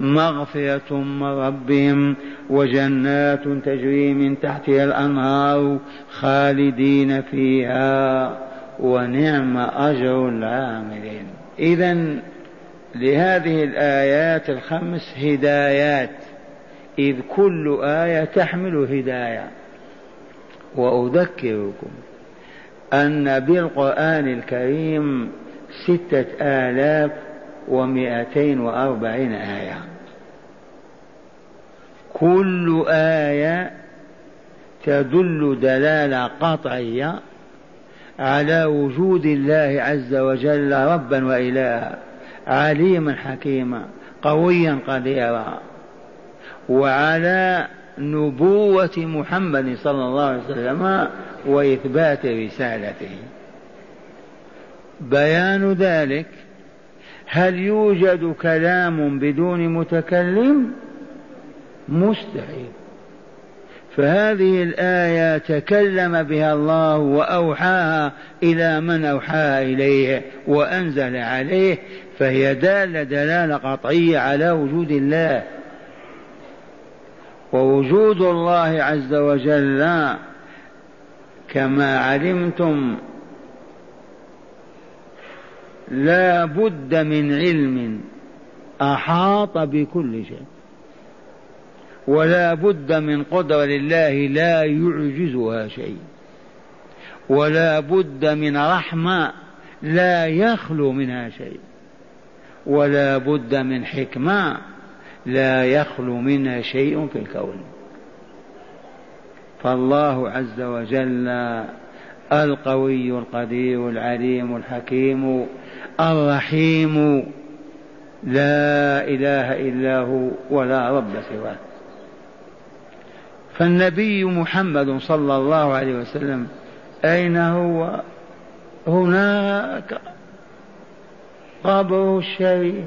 مغفرة من ربهم وجنات تجري من تحتها الأنهار خالدين فيها ونعم أجر العاملين. إذا لهذه الآيات الخمس هدايات. إذ كل آية تحمل هداية. وأذكركم أن بالقرآن الكريم ستة آلاف ومائتين وأربعين آية. كل آية تدل دلالة قطعية على وجود الله عز وجل ربا وإلها عليما حكيما قويا قديرا وعلى نبوة محمد صلى الله عليه وسلم وإثبات رسالته. بيان ذلك هل يوجد كلام بدون متكلم؟ مستحيل. فهذه الآية تكلم بها الله وأوحاها إلى من أوحاها إليه وأنزل عليه فهي دالة دلالة قطعية على وجود الله. ووجود الله عز وجل كما علمتم لا بد من علم أحاط بكل شيء. ولا بد من قدرة لله لا يعجزها شيء. ولا بد من رحمة لا يخلو منها شيء. ولا بد من حكمة لا يخلو منها شيء في الكون. فالله عز وجل القوي القدير العليم الحكيم الرحيم. لا إله إلا هو ولا رب سواه. فالنبي محمد صلى الله عليه وسلم أين هو؟ هناك قبره الشريف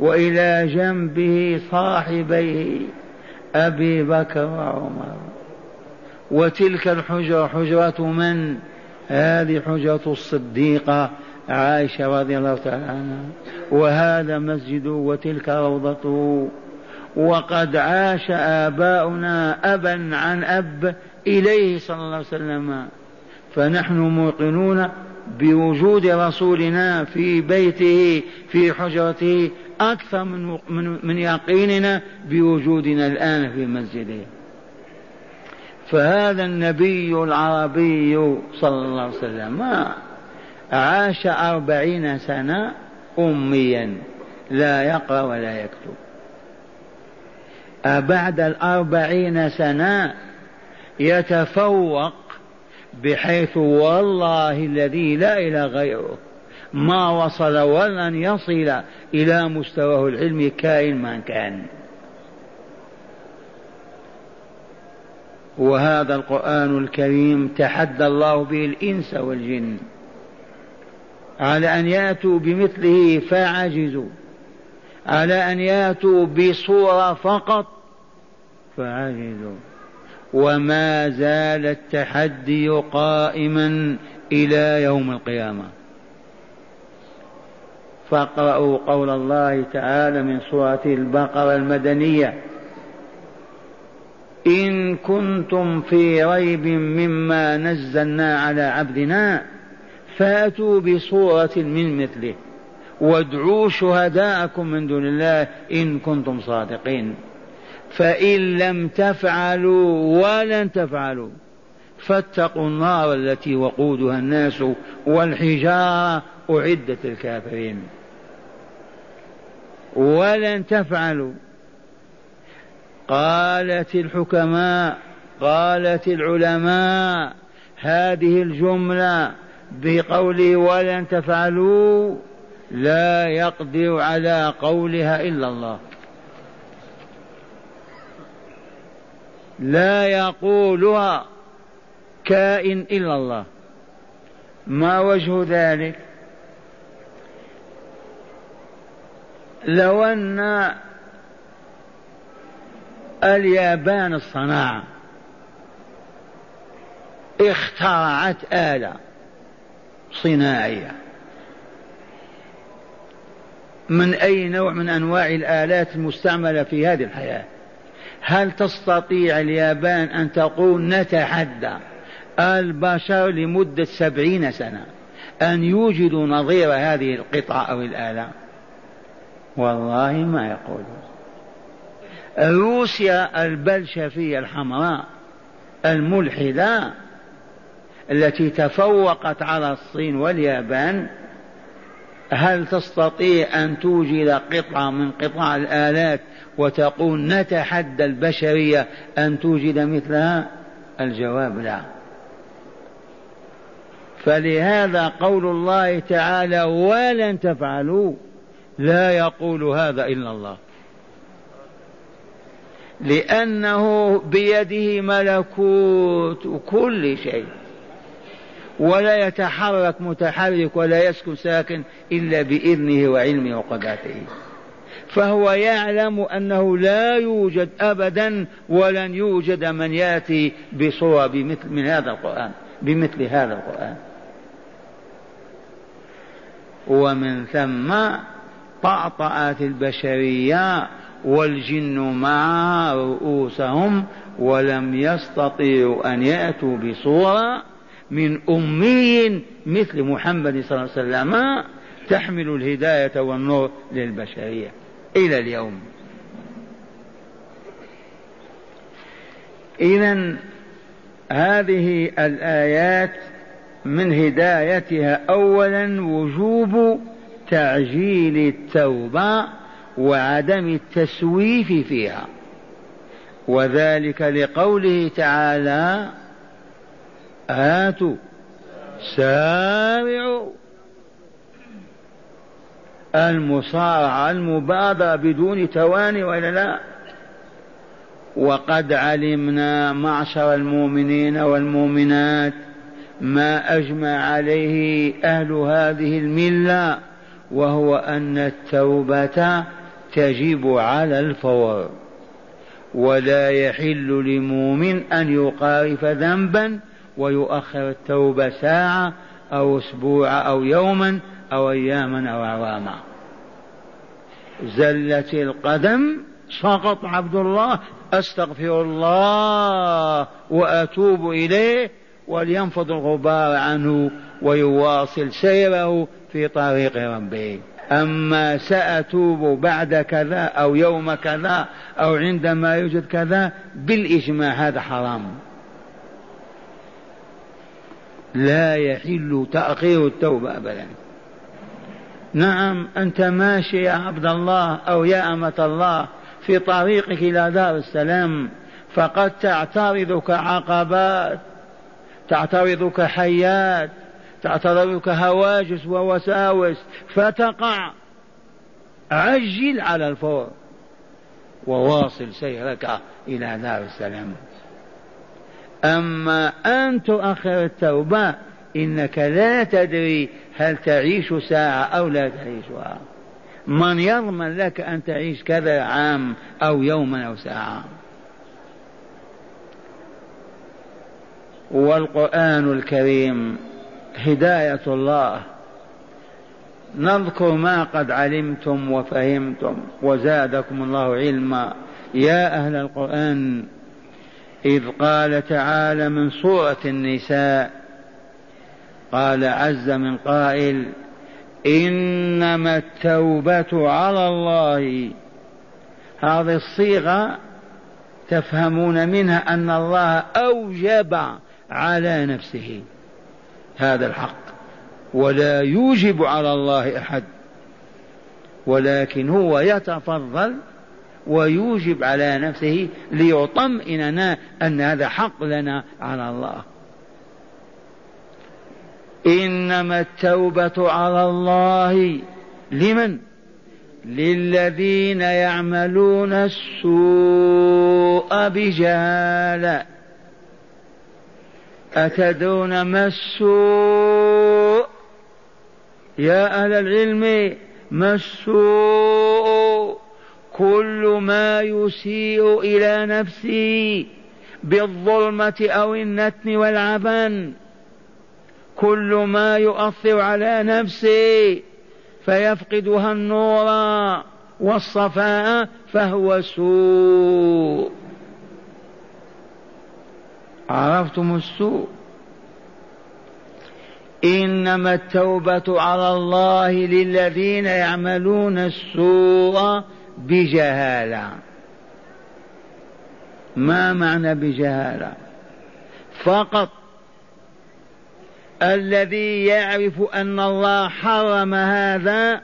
وإلى جنبه صاحبيه أبي بكر وعمر. وتلك الحجرة حجرة من؟ هذه حجرة الصديقة عائشة رضي الله تعالى عنها. وهذا مسجد وتلك روضته وقد عاش آباؤنا أبا عن أب إليه صلى الله عليه وسلم. فنحن موقنون بوجود رسولنا في بيته في حجرته أكثر من من, من يقيننا بوجودنا الآن في مسجده. فهذا النبي العربي صلى الله عليه وسلم عاش أربعين سنة أميا. لا يقرأ ولا يكتب. أبعد الأربعين سنة يتفوق بحيث والله الذي لا إله غيره ما وصل ولن يصل إلى مستواه العلمي كائن من كان. وهذا القرآن الكريم تحدى الله به الإنس والجن على أن يأتوا بمثله فعجزوا على أن يأتوا بصورة فقط؟ فعجزوا. وما زال التحدي قائما إلى يوم القيامة. فاقرأوا قول الله تعالى من سورة البقرة المدنية إن كنتم في ريب مما نزلنا على عبدنا فأتوا بصورة من مثله. وادعوا شهداءكم من دون الله إن كنتم صادقين. فإن لم تفعلوا ولن تفعلوا فاتقوا النار التي وقودها الناس والحجارة أعدت للكافرين ولن تفعلوا. قالت الحكماء قالت العلماء هذه الجملة بقوله ولن تفعلوا. لا يقدر على قولها إلا الله. لا يقولها كائن إلا الله. ما وجه ذلك؟ لو أن اليابان الصناعة اخترعت آلة صناعية من أي نوع من أنواع الآلات المستعملة في هذه الحياة؟ هل تستطيع اليابان أن تقول نتحدى البشر لمدة سبعين سنة أن يوجدوا نظير هذه القطعة أو الآلة؟ والله ما يقولون روسيا البلشفية الحمراء الملحدة التي تفوقت على الصين واليابان هل تستطيع أن توجد قطعة من قطع الآلات وتقول نتحدى البشرية أن توجد مثلها؟ الجواب لا. فلهذا قول الله تعالى ولن تفعلوا لا يقول هذا إلا الله. لأنه بيده ملكوت كل شيء. ولا يتحرك متحرك ولا يسكن ساكن إلا بإذنه وعلمه وقدرته. فهو يعلم أنه لا يوجد أبدا ولن يوجد من يأتي بصورة بمثل من هذا القرآن بمثل هذا القرآن. ومن ثم طأطأت البشرية والجن معها رؤوسهم ولم يستطيعوا أن يأتوا بصورة من أمي مثل محمد صلى الله عليه وسلم تحمل الهداية والنور للبشرية. إلى اليوم. إذا هذه الآيات من هدايتها أولا وجوب تعجيل التوبة وعدم التسويف فيها. وذلك لقوله تعالى هاتوا سارعوا. المصارعة المبادرة بدون تواني وإلا لا. وقد علمنا معشر المؤمنين والمؤمنات ما أجمع عليه أهل هذه الملة وهو أن التوبة تجب على الفور. ولا يحل لمؤمن أن يقارف ذنبا ويؤخر التوبة ساعة أو أسبوع أو يوما أو أياما أو أعواما زلت القدم سقط عبد الله أستغفر الله وأتوب إليه ولينفض الغبار عنه ويواصل سيره في طريق ربه. أما سأتوب بعد كذا أو يوم كذا أو عندما يوجد كذا بالإجماع هذا حرام. لا يحل تأخير التوبة أبدا. نعم أنت ماشي يا عبد الله أو يا أمة الله في طريقك إلى دار السلام فقد تعترضك عقبات تعترضك حيات تعترضك هواجس ووساوس فتقع. عجل على الفور. وواصل سيرك إلى دار السلام. أما أن تؤخر التوبة إنك لا تدري هل تعيش ساعة أو لا تعيشها. من يضمن لك أن تعيش كذا عام أو يوما أو ساعة. والقرآن الكريم هداية الله. نذكر ما قد علمتم وفهمتم وزادكم الله علما. يا أهل القرآن إذ قال تعالى من سورة النساء قال عز من قائل إنما التوبة على الله. هذه الصيغة تفهمون منها أن الله أوجب على نفسه هذا الحق ولا يوجب على الله أحد ولكن هو يتفضل ويوجب على نفسه ليطمئننا أن هذا حق لنا على الله. إنما التوبة على الله لمن؟ للذين يعملون السوء بجهالة. أتدون ما السوء؟ يا أهل العلم ما السوء؟ كل ما يسيء إلى نفسي بالظلمة أو النتن والعبن كل ما يؤثر على نفسي فيفقدها النور والصفاء فهو سوء. عرفتم السوء؟ إنما التوبة على الله للذين يعملون السوء بجهالة. ما معنى بجهالة؟ فقط الذي يعرف أن الله حرم هذا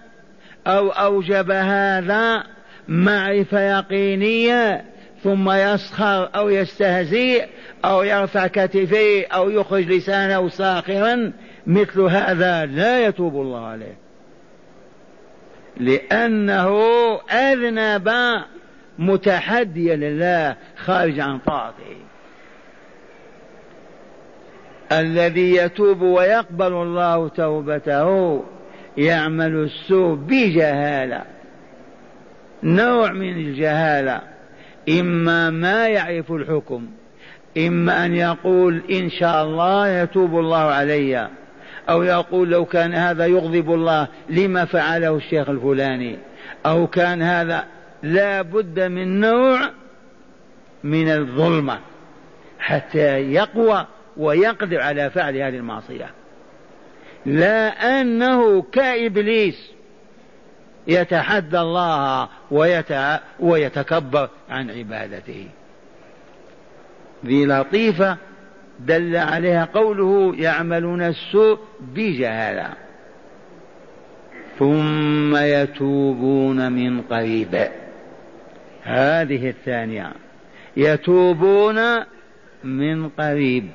أو أوجب هذا معرفة يقينية ثم يسخر أو يستهزئ أو يرفع كتفيه أو يخرج لسانه ساخرا مثل هذا لا يتوب الله عليه. لأنه أذنب متحديا لله خارج عن طاعته. الذي يتوب ويقبل الله توبته يعمل السوء بجهالة. نوع من الجهالة. إما ما يعرف الحكم إما أن يقول إن شاء الله يتوب الله علي. أو يقول لو كان هذا يغضب الله لما فعله الشيخ الفلاني؟ أو كان هذا لا بد من نوع من الظلمة حتى يقوى ويقدر على فعل هذه المعصية. لا أنه كإبليس يتحدى الله ويتكبر عن عبادته. ذي لطيفة دل عليها قوله يعملون السوء بجهالة ثم يتوبون من قريب. هذه الثانية. يتوبون من قريب.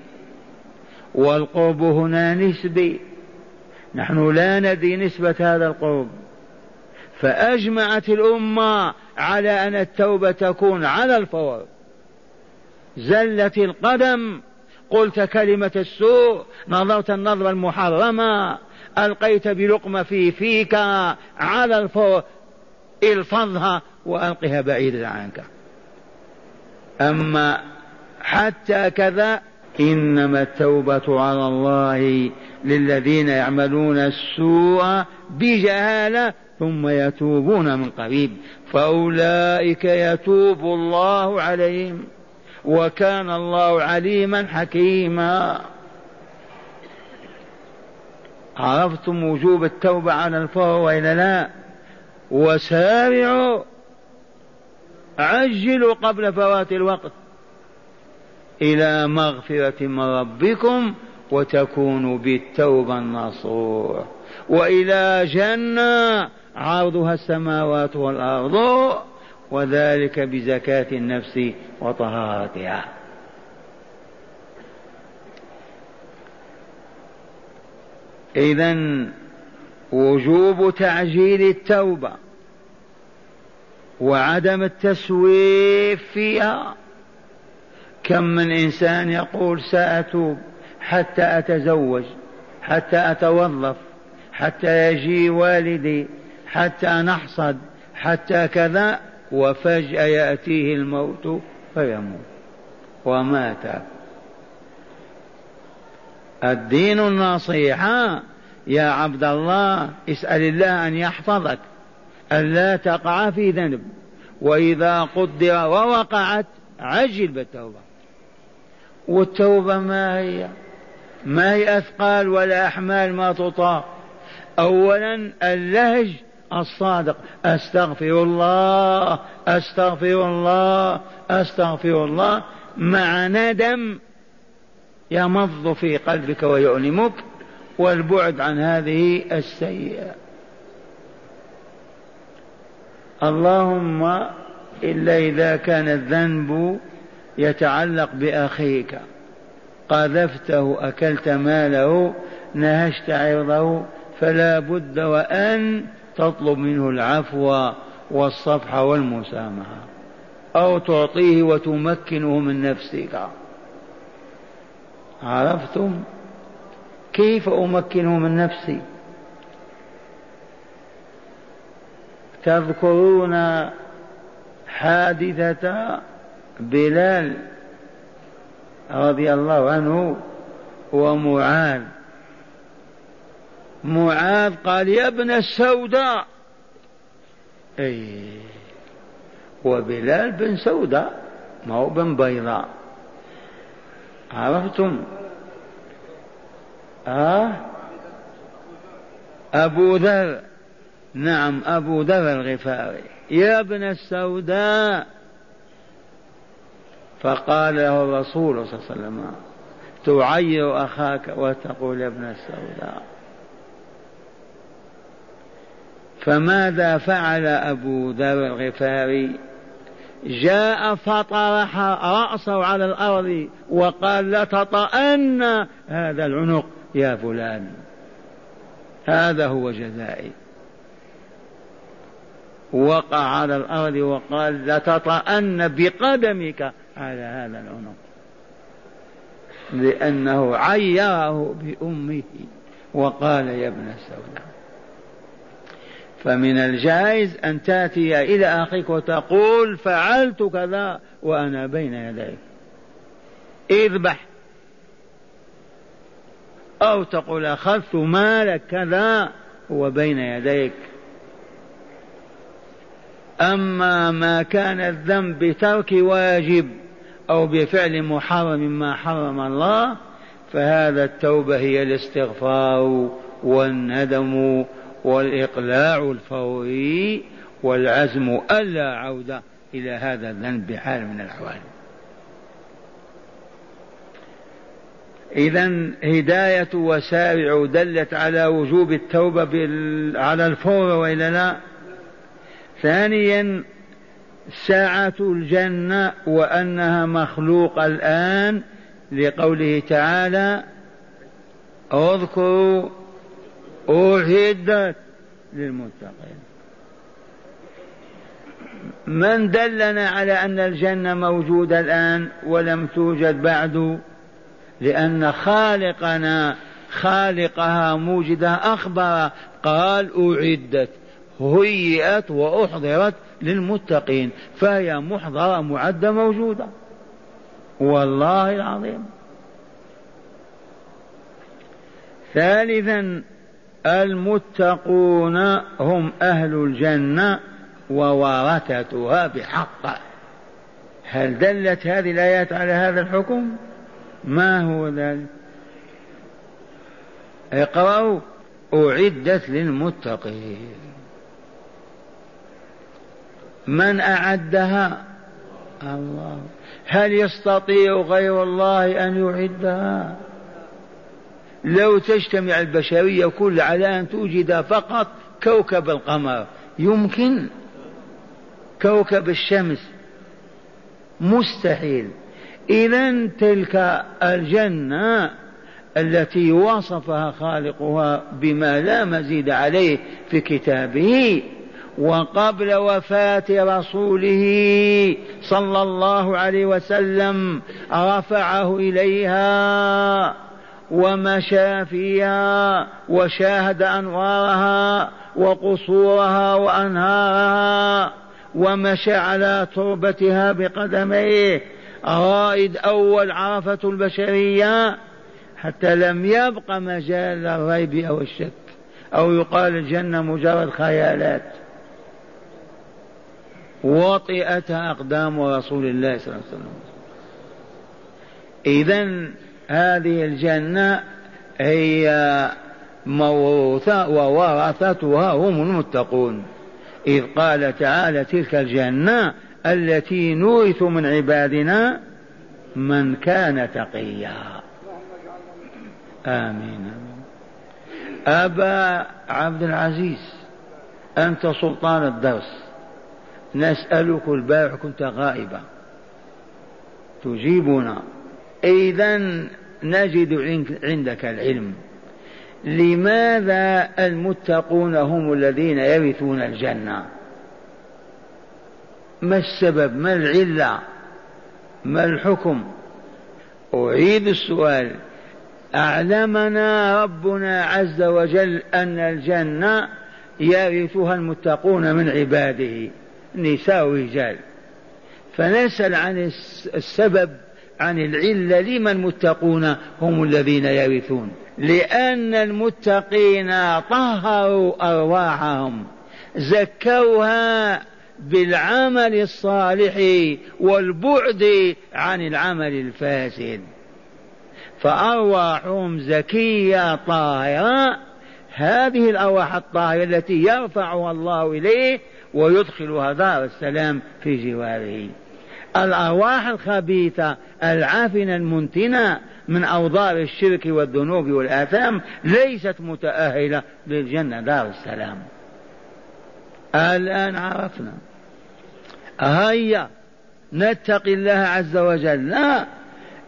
والقرب هنا نسبي. نحن لا ندري نسبة هذا القرب. فأجمعت الأمة على أن التوبة تكون على الفور. زلت القدم قلت كلمة السوء نظرت النظرة المحرمة ألقيت بلقمة في فيك على الفور الفظها وألقها بعيدا عنك. أما حتى كذا إنما التوبة على الله للذين يعملون السوء بجهالة ثم يتوبون من قريب. فأولئك يتوب الله عليهم. وكان الله عليما حكيما. عرفتم وجوب التوبة على الفور والا لا؟ وسارعوا عجلوا قبل فوات الوقت إلى مغفرة من ربكم وتكونوا بالتوبة النصوح. وإلى جنة عرضها السماوات والأرض. وذلك بزكاة النفس وطهارتها. إذا وجوب تعجيل التوبة وعدم التسويف فيها كم من إنسان يقول سأتوب حتى أتزوج حتى أتوظف حتى يجي والدي حتى نحصد حتى كذا. وفجأة يأتيه الموت فيموت ومات. الدين النصيحة يا عبد الله اسأل الله أن يحفظك ألا تقع في ذنب. وإذا قدر ووقعت عجل بالتوبة. والتوبة ما هي؟ ما هي أثقال ولا أحمال ما تطاق. أولا اللهج الصادق. أستغفر الله أستغفر الله أستغفر الله. مع ندم يمض في قلبك ويؤلمك والبعد عن هذه السيئة. اللهم إلا إذا كان الذنب يتعلق بأخيك. قذفته أكلت ماله نهشت عرضه فلا بد وأن تطلب منه العفو والصفح والمسامحة. أو تعطيه وتمكنه من نفسك. عرفتم؟ كيف أمكنه من نفسي؟ تذكرون حادثة بلال رضي الله عنه ومعاذ. معاذ قال يا ابن السوداء. إي. وبلال بن سوداء ما هو بن بيضاء. عرفتم؟ آه؟ أبو ذر. نعم أبو ذر الغفاري. يا ابن السوداء. فقال له الرسول صلى الله عليه وسلم تعير أخاك وتقول يا ابن السوداء. فماذا فعل أبو ذر الغفاري؟ جاء فطرح رأسه على الأرض وقال لتطأن هذا العنق يا فلان. هذا هو جزائي. وقع على الأرض وقال لتطأن بقدمك على هذا العنق. لأنه عيره بأمه وقال يا ابن السوداء فمن الجائز أن تأتي إلى أخيك وتقول فعلت كذا وأنا بين يديك. إذبح. أو تقول أخذت مالك كذا هو بين يديك. أما ما كان الذنب بترك واجب أو بفعل محرم ما حرم الله فهذا التوبة هي الاستغفار والندم والإقلاع الفوري والعزم ألا عودة إلى هذا الذنب بحال من الأحوال. إذا هداية وسارع دلت على وجوب التوبة على الفور وإلا لا ثانيا ساعة الجنة وأنها مخلوقة الآن لقوله تعالى أذكروا أعدت للمتقين. من دلنا على أن الجنة موجودة الآن ولم توجد بعد؟ لأن خالقنا خالقها موجدة أخبر قال أعدت هيئت وأحضرت للمتقين فهي محضرة معدة موجودة. والله العظيم. ثالثا المتقون هم أهل الجنة وورثتها بحق. هل دلت هذه الآيات على هذا الحكم؟ ما هو ذلك؟ اقرأوا. أعدت للمتقين. من أعدها؟ الله. هل يستطيع غير الله أن يعدها؟ لو تجتمع البشرية كل على أن توجد فقط كوكب القمر يمكن كوكب الشمس. مستحيل. إذا تلك الجنة التي وصفها خالقها بما لا مزيد عليه في كتابه وقبل وفاة رسوله صلى الله عليه وسلم رفعه إليها. ومشى فيها وشاهد أنوارها وقصورها وأنهارها ومشى على تربتها بقدميه رائد أول عرفة البشرية حتى لم يبق مجال للريب أو الشك أو يقال الجنة مجرد خيالات. وطئتها أقدام رسول الله صلى الله عليه وسلم. إذا هذه الجنة هي موروثة وورثتها هم المتقون. إذ قال تعالى تلك الجنة التي نورث من عبادنا من كان تقيا. آمين. أبا عبد العزيز أنت سلطان الدرس. نسألك البارح كنت غائبا. تجيبنا. إذا نجد عندك العلم. لماذا المتقون هم الذين يرثون الجنة؟ ما السبب؟ ما العلة؟ ما الحكم؟ أعيد السؤال. أعلمنا ربنا عز وجل أن الجنة يرثها المتقون من عباده نساء ورجال. فنسأل عن السبب عن العلة لما المتقون هم الذين يرثون. لأن المتقين طهروا أرواحهم زكوها بالعمل الصالح والبعد عن العمل الفاسد. فأرواحهم زكية طاهرة هذه الأرواح الطاهرة التي يرفعها الله إليه ويدخلها دار السلام في جواره. الأرواح الخبيثة العافنة المنتنة من أوضار الشرك والذنوب والآثام ليست متأهلة للجنة. دار السلام. الآن عرفنا. هيا نتقي الله عز وجل. لا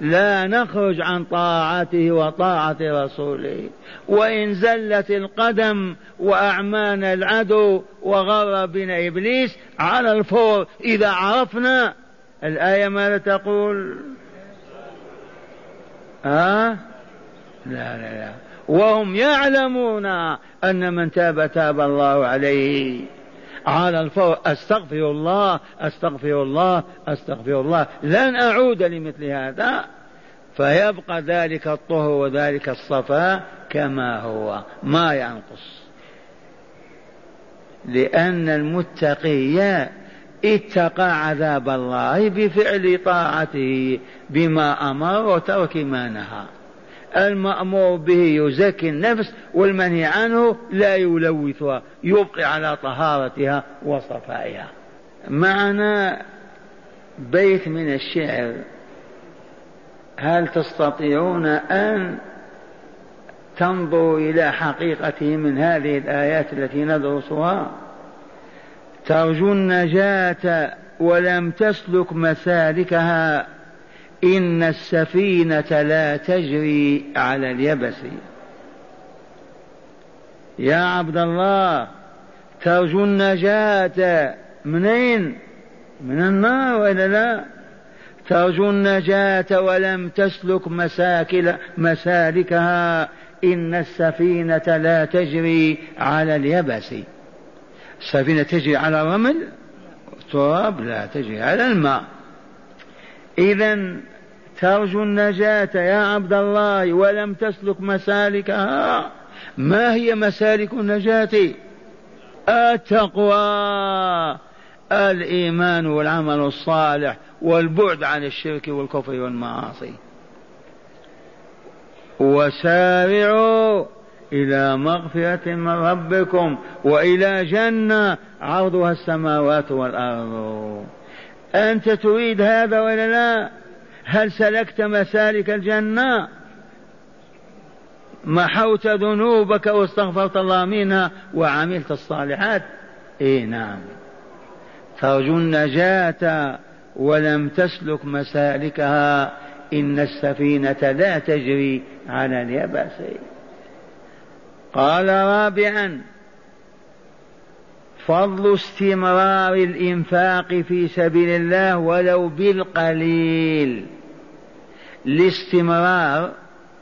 لا نخرج عن طاعته وطاعة رسوله. وإن زلت القدم وأعمانا العدو وغر بنا إبليس على الفور إذا عرفنا الآية ماذا تقول؟ ها آه؟ لا لا لا. وهم يعلمون أن من تاب تاب الله عليه. على الفور أستغفر الله أستغفر الله أستغفر الله. لن أعود لمثل هذا. فيبقى ذلك الطهر وذلك الصفاء كما هو. ما ينقص. لأن المتقي اتقى عذاب الله بفعل طاعته بما أمر وترك ما نهى. المأمور به يزكي النفس والمنهي عنه لا يلوثها يبقي على طهارتها وصفائها. معنا بيت من الشعر. هل تستطيعون أن تنظروا إلى حقيقته من هذه الآيات التي ندرسها ترجو النجاة ولم تسلك مسالكها إن السفينة لا تجري على اليبس يا عبد الله ترجو النجاة منين؟ من النار وإلا لا؟ ترجو النجاة ولم تسلك مساكل مسالكها إن السفينة لا تجري على اليبس السفينة تجري على الرمل؟ التراب لا تجري على الماء. إذا ترجو النجاة يا عبد الله ولم تسلك مسالكها. ما هي مسالك النجاة؟ التقوى الإيمان والعمل الصالح والبعد عن الشرك والكفر والمعاصي. وسارعوا. إلى مغفرة من ربكم وإلى جنة عرضها السماوات والأرض. أنت تريد هذا ولا لا؟ هل سلكت مسالك الجنة؟ محوت ذنوبك واستغفرت الله منها وعملت الصالحات؟ إي نعم. ترجو النجاة ولم تسلك مسالكها. إن السفينة لا تجري على اليبس قال رابعا فضل استمرار الإنفاق في سبيل الله ولو بالقليل الاستمرار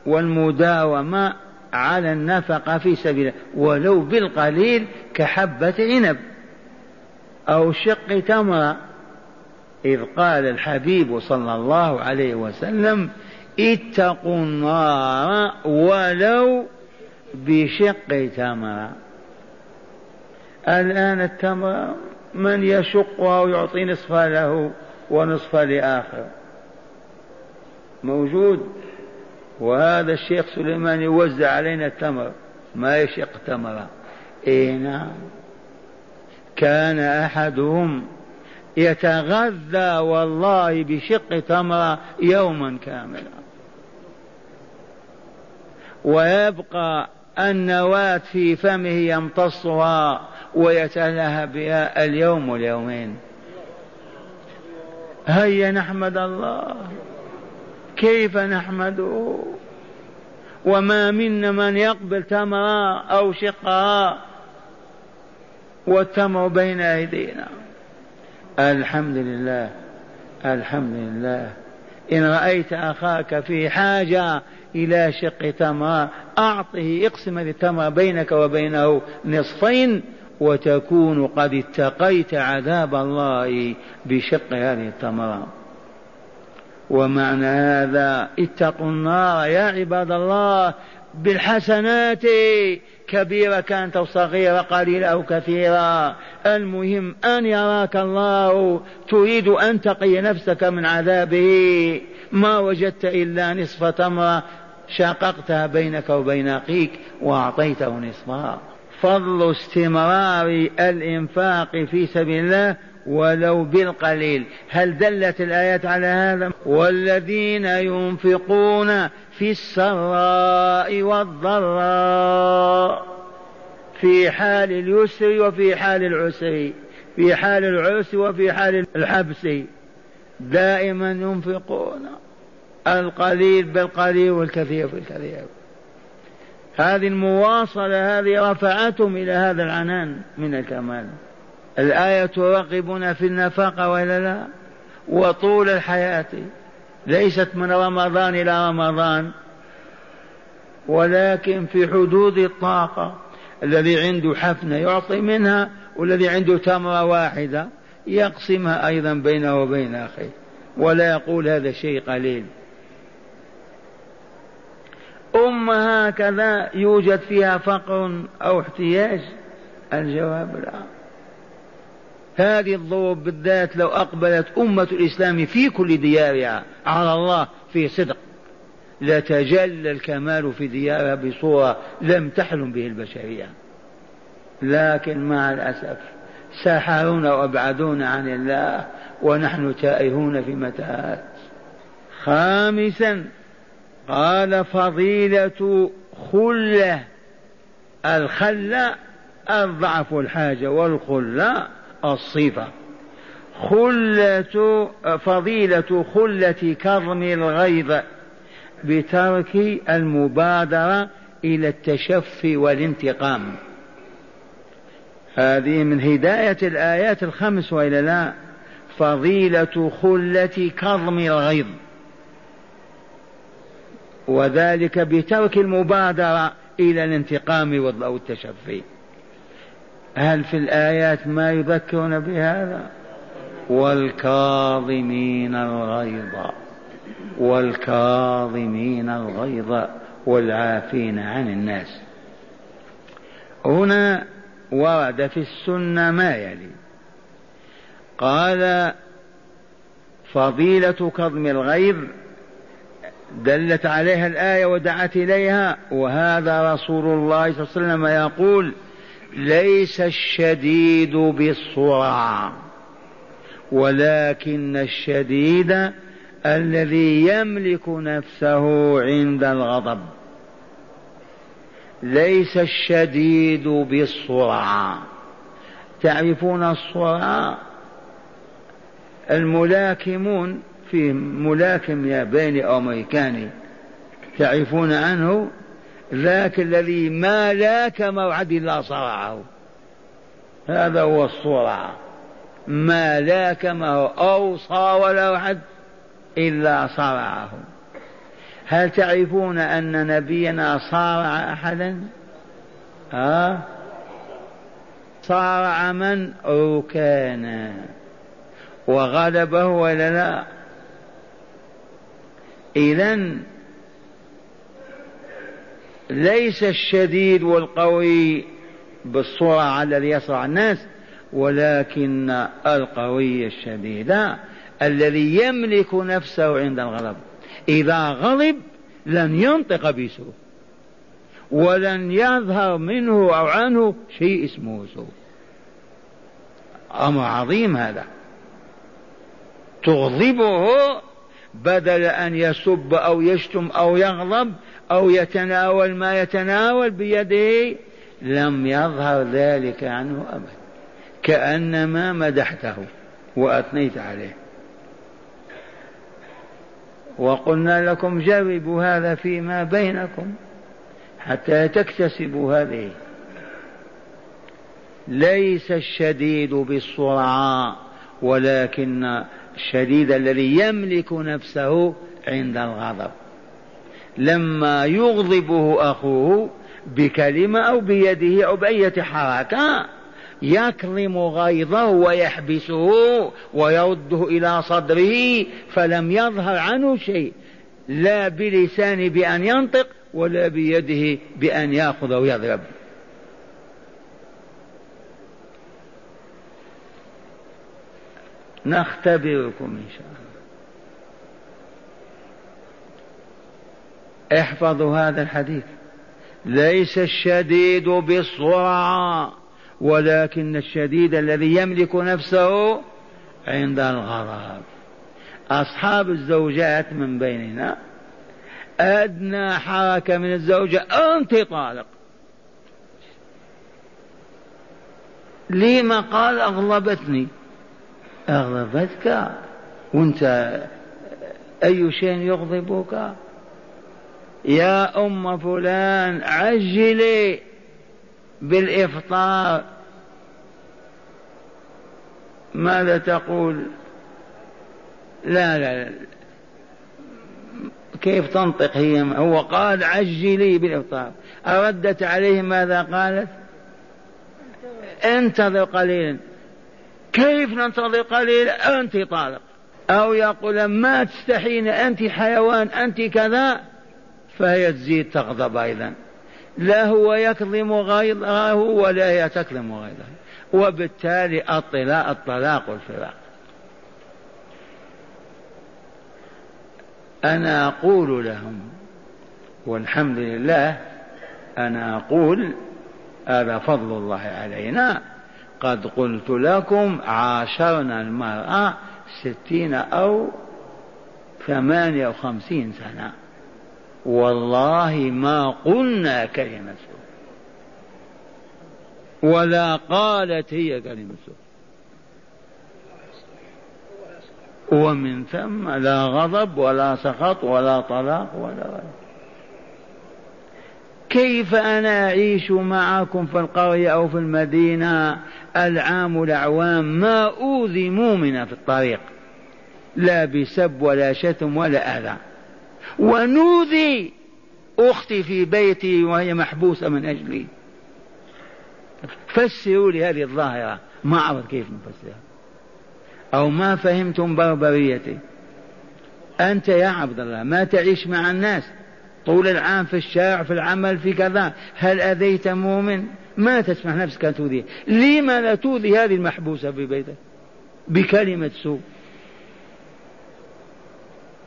والمداومة على النفقة في سبيل الله ولو بالقليل كحبة عنب أو شق تمرة. إذ قال الحبيب صلى الله عليه وسلم اتقوا النار ولو بشق تمره الآن التمر من يشقها ويعطي نصفها له ونصفها لآخر. موجود. وهذا الشيخ سليمان يوزع علينا التمر. ما يشق تمرة اي نعم. كان أحدهم يتغذى والله بشق تمرة يوما كاملا. ويبقى النواة في فمه يمتصها ويتلهى بها اليوم واليومين. هيا نحمد الله. كيف نحمده وما منا من يقبل تمرا أو شقها والتمر بين أيدينا. الحمد لله. الحمد لله. إن رأيت أخاك في حاجة إلى شق تمر أعطه اقسم التمر بينك وبينه نصفين وتكون قد اتقيت عذاب الله بشق هذه التمرة ومعنى هذا اتقوا النار يا عباد الله بالحسنات كبيرة كانت أو صغيرة قليلة أو كثيرة. المهم أن يراك الله تريد أن تقي نفسك من عذابه. ما وجدت إلا نصف تمرة. شققتها بينك وبين أخيك وأعطيته نصفها فضل استمرار الإنفاق في سبيل الله ولو بالقليل. هل دلت الآيات على هذا؟ والذين ينفقون في السراء والضراء. في حال اليسر وفي حال العسر. في حال العسر وفي حال الحبس. دائما ينفقون. القليل بالقليل والكثير بالكثير. هذه المواصلة هذه رفعتهم إلى هذا العنان من الكمال. الآية ترغبنا في النفقة ولا لا؟ وطول الحياة. ليست من رمضان إلى رمضان. ولكن في حدود الطاقة. الذي عنده حفنة يعطي منها والذي عنده تمرة واحدة يقسمها أيضا بينه وبين أخيه. ولا يقول هذا شيء قليل. أمة هكذا يوجد فيها فقر أو احتياج؟ الجواب لا. هذه الظروف بالذات لو أقبلت أمة الإسلام في كل ديارها على الله في صدق. لتجلى الكمال في ديارها بصورة لم تحلم به البشرية. لكن مع الأسف سحرونا وأبعدونا عن الله ونحن تائهون في متاهات. خامسا قال فضيلة خلة الخلة الضعف الحاجة والخلة الصفة. خلة فضيلة خلة كظم الغيظ بترك المبادرة إلى التشفي والانتقام. هذه من هداية الآيات الخمس وإلا لا فضيلة خلة كظم الغيظ. وذلك بترك المبادرة إلى الانتقام أو التشفي. هل في الآيات ما يذكرون بهذا؟ والكاظمين الغيظ. والكاظمين الغيظ والعافين عن الناس. هنا ورد في السنة ما يلي. قال فضيلة كظم الغيظ دلت عليها الآية ودعت إليها وهذا رسول الله صلى الله عليه وسلم يقول ليس الشديد بالصرع ولكن الشديد الذي يملك نفسه عند الغضب. ليس الشديد بالصرع. تعرفون الصرع؟ الملاكمون في ملاكم ياباني أو أمريكاني تعرفون عنه؟ ذاك الذي ما لاك موعد إلا صرعه. هذا هو الصرع. ما لاك ما أو صاول أحد إلا صرعه. هل تعرفون أن نبينا صارع أحدا؟ ها؟ صارع من؟ ركانا وغلبه ولا لا؟ إذا ليس الشديد والقوي بالصورة الذي يصرع الناس ولكن القوي الشديد. الذي يملك نفسه عند الغضب. إذا غضب لن ينطق بسوء ولن يظهر منه أو عنه شيء اسمه سوء. أمر عظيم هذا. تغضبه بدل أن يسب أو يشتم أو يغضب أو يتناول ما يتناول بيده لم يظهر ذلك عنه أبدا كأنما مدحته وأثنيت عليه. وقلنا لكم جربوا هذا فيما بينكم حتى تكتسبوا هذه. ليس الشديد بالصرعاء ولكن الشديد الذي يملك نفسه عند الغضب. لما يغضبه أخوه بكلمة أو بيده أو باية حركة يكظم غيظه ويحبسه ويرده إلى صدره فلم يظهر عنه شيء لا بلسانه بأن ينطق ولا بيده بأن يأخذ ويضرب. نختبركم إن شاء الله. احفظوا هذا الحديث. ليس الشديد بالسرعه ولكن الشديد الذي يملك نفسه عند الغضب أصحاب الزوجات من بيننا أدنى حركة من الزوجة أنت طالق. لما قال أغضبتني أغضبتك؟ وأنت أي شيء يغضبك؟ يا أم فلان عجلي بالإفطار. ماذا تقول؟ لا لا, لا. كيف تنطق هي؟ هو قال عجلي بالإفطار. أردت عليه ماذا قالت؟ انتظر قليلا. كيف ننتظر قليلا أنت طالق. أو يقول ما تستحين أنت حيوان أنت كذا فهي تزيد تغضب أيضا. لا هو يكظم غيظه ولا هي تكظم غيظه وبالتالي الطلاق الطلاق والفراق. أنا أقول لهم والحمد لله أنا أقول هذا فضل الله علينا قد قلت لكم عاشرنا المرأة ستين أو ثمانية وخمسين سنة. والله ما قلنا كلمة سوء. ولا قالت هي كلمة سوء. ومن ثم لا غضب ولا سخط ولا طلاق ولا غير كيف أنا أعيش معكم في القرية أو في المدينة؟ العام الأعوام ما أوذي مؤمنا في الطريق. لا بسب ولا شتم ولا أذى. ونوذي أختي في بيتي وهي محبوسة من أجلي. فسروا لي هذه الظاهرة. ما أعرف كيف نفسرها. أو ما فهمتم بربريتي. أنت يا عبد الله ما تعيش مع الناس. طول العام في الشارع في العمل في كذا. هل أذيت مؤمن؟ ما تسمح نفسك أن تؤذيه. لما لا تؤذي هذه المحبوسة في بيتك؟ بكلمة سوء.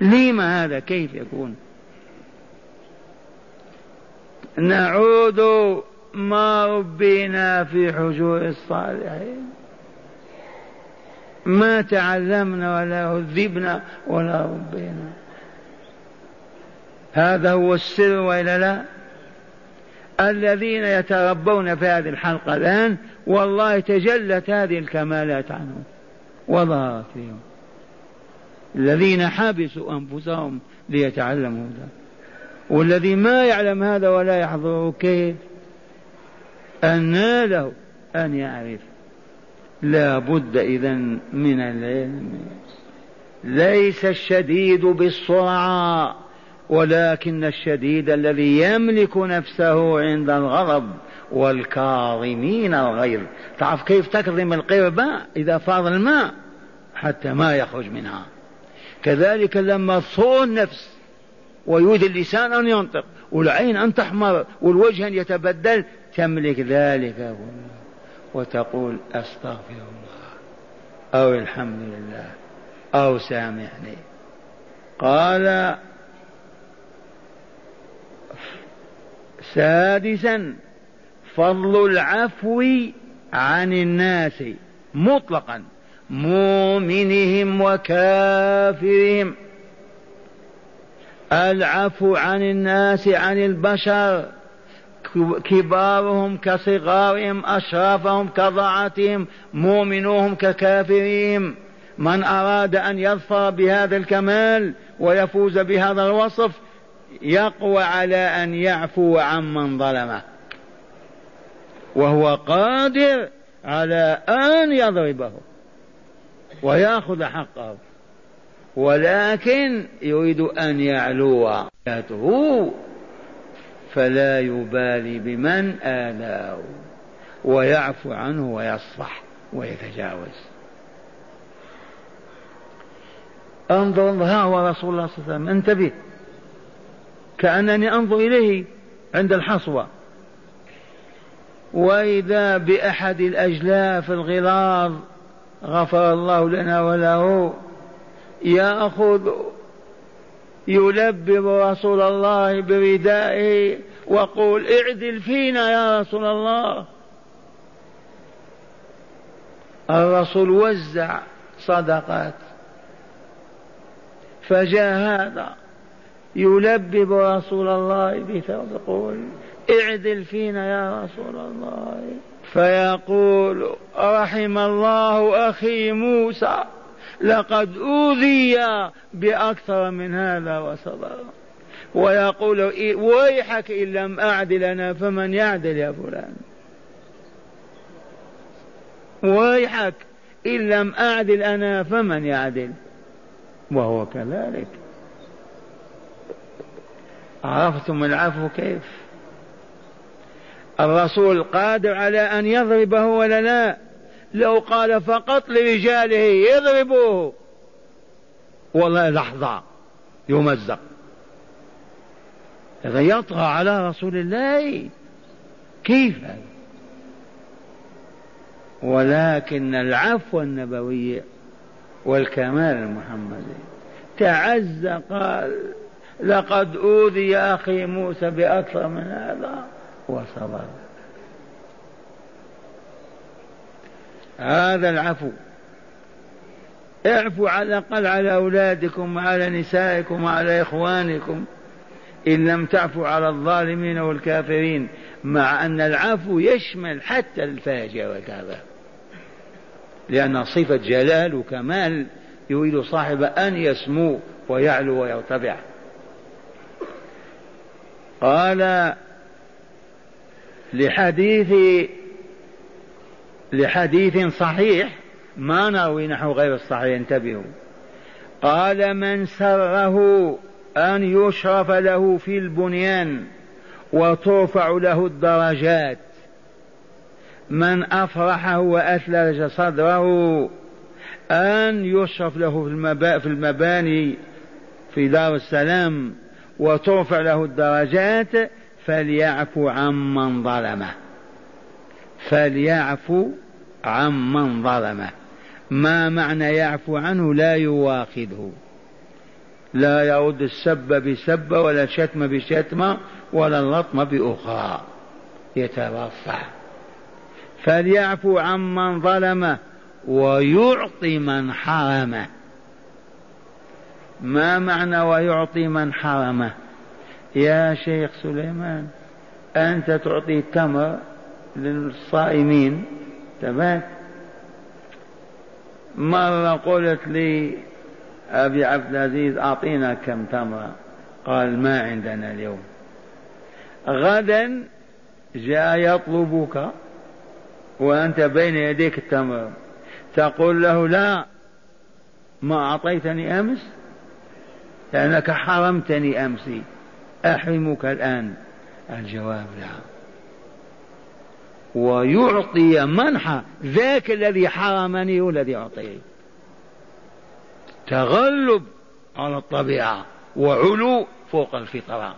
لما هذا؟ كيف يكون؟ نعود ما ربينا في حجور الصالحين. ما تعلمنا ولا هذبنا ولا ربينا. هذا هو السر وإلا لا؟ الذين يتربون في هذه الحلقة الآن والله تجلت هذه الكمالات عنهم. وظهرت فيهم. الذين حبسوا أنفسهم ليتعلموا هذا والذي ما يعلم هذا ولا يحضره كيف؟ أن له أن يعرف. لا بد إذا من العلم. ليس الشديد بالسرعة. ولكن الشديد الذي يملك نفسه عند الغضب والكاظمين الغيظ. تعرف كيف تكظم القربة إذا فاض الماء حتى ما يخرج منها. كذلك لما تصور النفس ويريد اللسان أن ينطق والعين أن تحمر والوجه أن يتبدل تملك ذلك وتقول أستغفر الله أو الحمد لله أو سامحني. قال سادسا فضل العفو عن الناس مطلقا مؤمنهم وكافرهم. العفو عن الناس عن البشر كبارهم كصغارهم أشرافهم كضعتهم مؤمنوهم ككافرهم. من أراد أن يظفر بهذا الكمال ويفوز بهذا الوصف يقوى على أن يعفو عمن ظلمه. وهو قادر على أن يضربه ويأخذ حقه ولكن يريد أن يعلو فلا يبالي بمن آلاه ويعفو عنه ويصفح ويتجاوز. انظر ها هو رسول الله صلى الله عليه وسلم انتبه. كأنني أنظر إليه عند الحصوة. وإذا بأحد الأجلاف الغلاظ غفر الله لنا وله يأخذ يلبب رسول الله بردائه وقول اعدل فينا يا رسول الله. الرسول وزع صدقات فجاء هذا. يلبب رسول الله بثوب يقول اعدل فينا يا رسول الله. فيقول رحم الله أخي موسى لقد أوذي بأكثر من هذا وصبر. ويقول ويحك إن لم اعدل أنا فمن يعدل يا فلان؟ ويحك إن لم اعدل أنا فمن يعدل؟ وهو كذلك. عرفتم العفو كيف؟ الرسول قادر على أن يضربه ولا لا؟ لو قال فقط لرجاله يضربوه. والله لحظة يمزق هذا يطغى على رسول الله. كيف؟ هذا ولكن العفو النبوي والكمال المحمدي. تعز قال لقد أوذي أخي موسى بأكثر من هذا وصبر. هذا العفو. اعفوا على الأقل على أولادكم وعلى نسائكم وعلى إخوانكم. إن لم تعفوا على الظالمين والكافرين مع أن العفو يشمل حتى الفاجر والكافر. لأن صفة جلال وكمال يريد صاحب أن يسمو ويعلو ويرتفع. قال لحديث لحديث صحيح ما نروي نحو غير الصحيح انتبهوا. قال من سره أن يشرف له في البنيان وترفع له الدرجات. من أفرحه وأثلج صدره أن يشرف له في المباني في دار السلام. وترفع له الدرجات فليعفو عمن ظلمه. فليعفو عمن ظلمه. ما معنى يعفو عنه؟ لا يواخذه. لا يرد السب بسبة ولا الشتم بشتمة ولا اللطم بأخرى. يترفع فليعفو عمن ظلمه ويعطي من حرمه. ما معنى ويعطي من حرمه؟ يا شيخ سليمان أنت تعطي التمر للصائمين تمام؟ مرة قلت لي أبي عبد العزيز أعطينا كم تمرة؟ قال ما عندنا اليوم. غدا جاء يطلبك وأنت بين يديك التمر. تقول له لا ما أعطيتني أمس؟ لأنك حرمتني أمس أحرمك الآن. الجواب لا. ويعطي منحة ذاك الذي حرمني هو الذي أعطيه. تغلب على الطبيعة وعلو فوق الفطرة.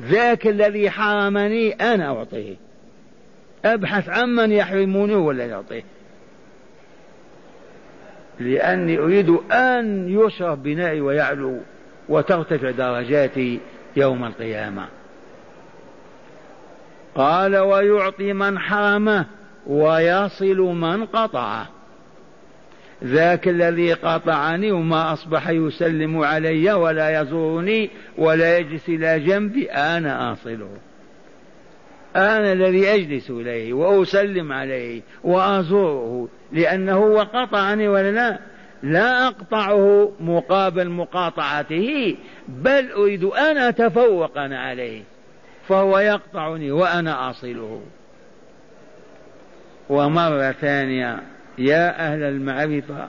ذاك الذي حرمني أنا أعطيه. أبحث عمن يحرموني هو الذي أعطيه. لأني أريد أن يشرف بنائي ويعلو. وترتفع درجاتي يوم القيامة. قال ويعطي من حرمه ويصل من قطعه. ذاك الذي قطعني وما أصبح يسلم علي ولا يزورني ولا يجلس إلى جنبي أنا أصله. أنا الذي أجلس إليه وأسلم عليه وأزوره لأنه هو قطعني ولا لا؟ لا أقطعه مقابل مقاطعته بل أريد أن أتفوق أنا عليه فهو يقطعني وأنا أصله. ومرة ثانية يا أهل المعرفة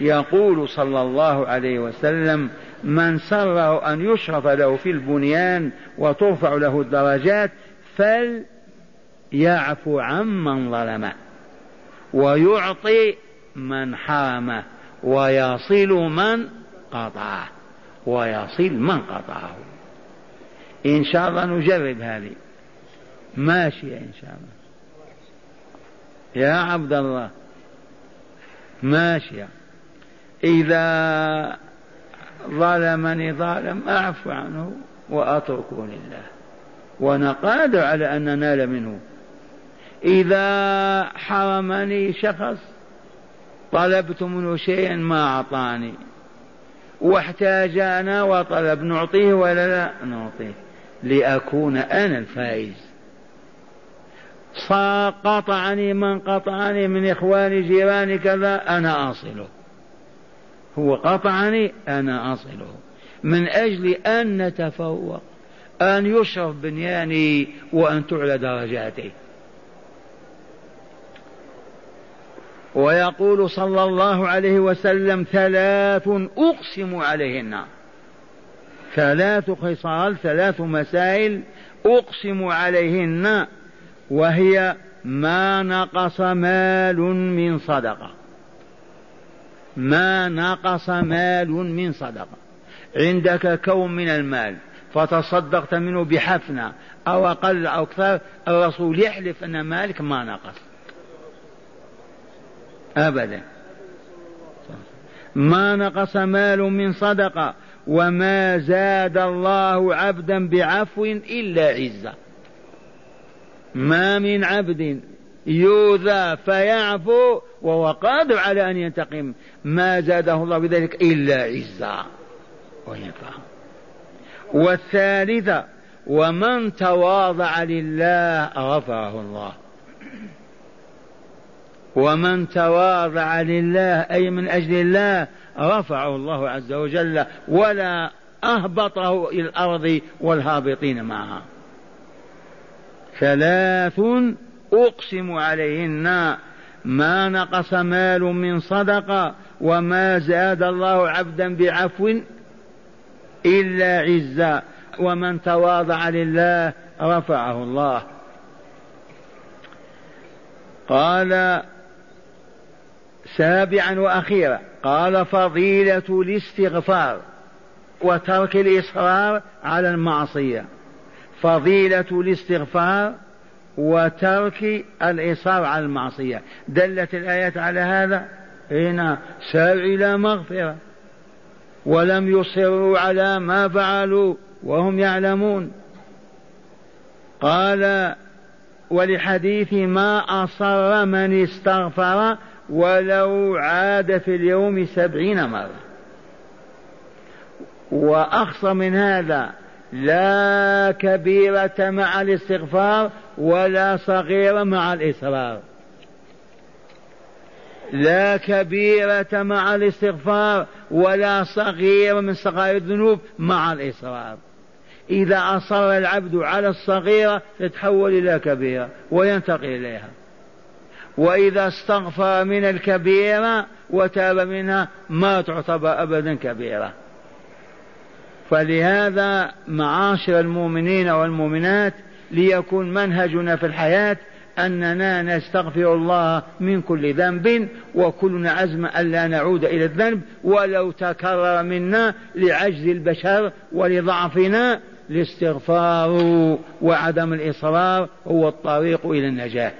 يقول صلى الله عليه وسلم من سره أن يشرف له في البنيان وترفع له الدرجات فليعفو عمن ظلمه ويعطي من حرمه. ويصل من قطعه ويصل من قطعه. إن شاء الله نجرب هذه. ماشية إن شاء الله. يا عبد الله. ماشية إذا ظلمني ظالم أعفو عنه وأتركه لله. وأنا قادر على أن ننال منه. إذا حرمني شخص طلبت منه شيئا ما أعطاني. واحتاج أنا وطلب نعطيه ولا لا؟ نعطيه. لأكون أنا الفائز. قطعني من قطعني من إخواني جيراني كذا أنا أصله. هو قطعني أنا أصله. من أجل أن نتفوق أن يشرف بنياني وأن تعلى درجاتي ويقول صلى الله عليه وسلم ثلاث أقسم عليهن. ثلاث خصال ثلاث مسائل أقسم عليهن وهي ما نقص مال من صدقة. ما نقص مال من صدقة. عندك كوم من المال فتصدقت منه بحفنة أو أقل أو أكثر الرسول يحلف أن مالك ما نقص. أبدا. ما نقص مال من صدقة وما زاد الله عبدا بعفو إلا عزة. ما من عبد يؤذى فيعفو وهو قادر على أن ينتقم. ما زاده الله بذلك إلا وينفع والثالثة ومن تواضع لله رفعه الله. ومن تواضع لله أي من أجل الله رفعه الله عز وجل ولا أهبطه إلى الأرض والهابطين معها. ثلاث أقسم عليهن ما نقص مال من صدقة وما زاد الله عبدا بعفو إلا عزا. ومن تواضع لله رفعه الله. قال سابعا وأخيرا. قال فضيلة الاستغفار وترك الإصرار على المعصية. فضيلة الاستغفار وترك الإصرار على المعصية. دلت الآيات على هذا؟ هنا سار إلى مغفرة. ولم يصروا على ما فعلوا وهم يعلمون. قال ولحديث ما أصر من استغفر ولو عاد في اليوم سبعين مرة. وأخصر من هذا لا كبيرة مع الاستغفار ولا صغيرة مع الإصرار لا كبيرة مع الاستغفار ولا صغيرة من صغائر الذنوب مع الإصرار إذا أصر العبد على الصغيرة تتحول إلى كبيرة وينتقل إليها. وإذا استغفر من الكبيرة وتاب منها ما تعتبر أبدا كبيرة. فلهذا معاشر المؤمنين والمؤمنات ليكون منهجنا في الحياة أننا نستغفر الله من كل ذنب وكلنا عزم ألا نعود إلى الذنب ولو تكرر منا لعجز البشر ولضعفنا. الاستغفار وعدم الإصرار هو الطريق إلى النجاة.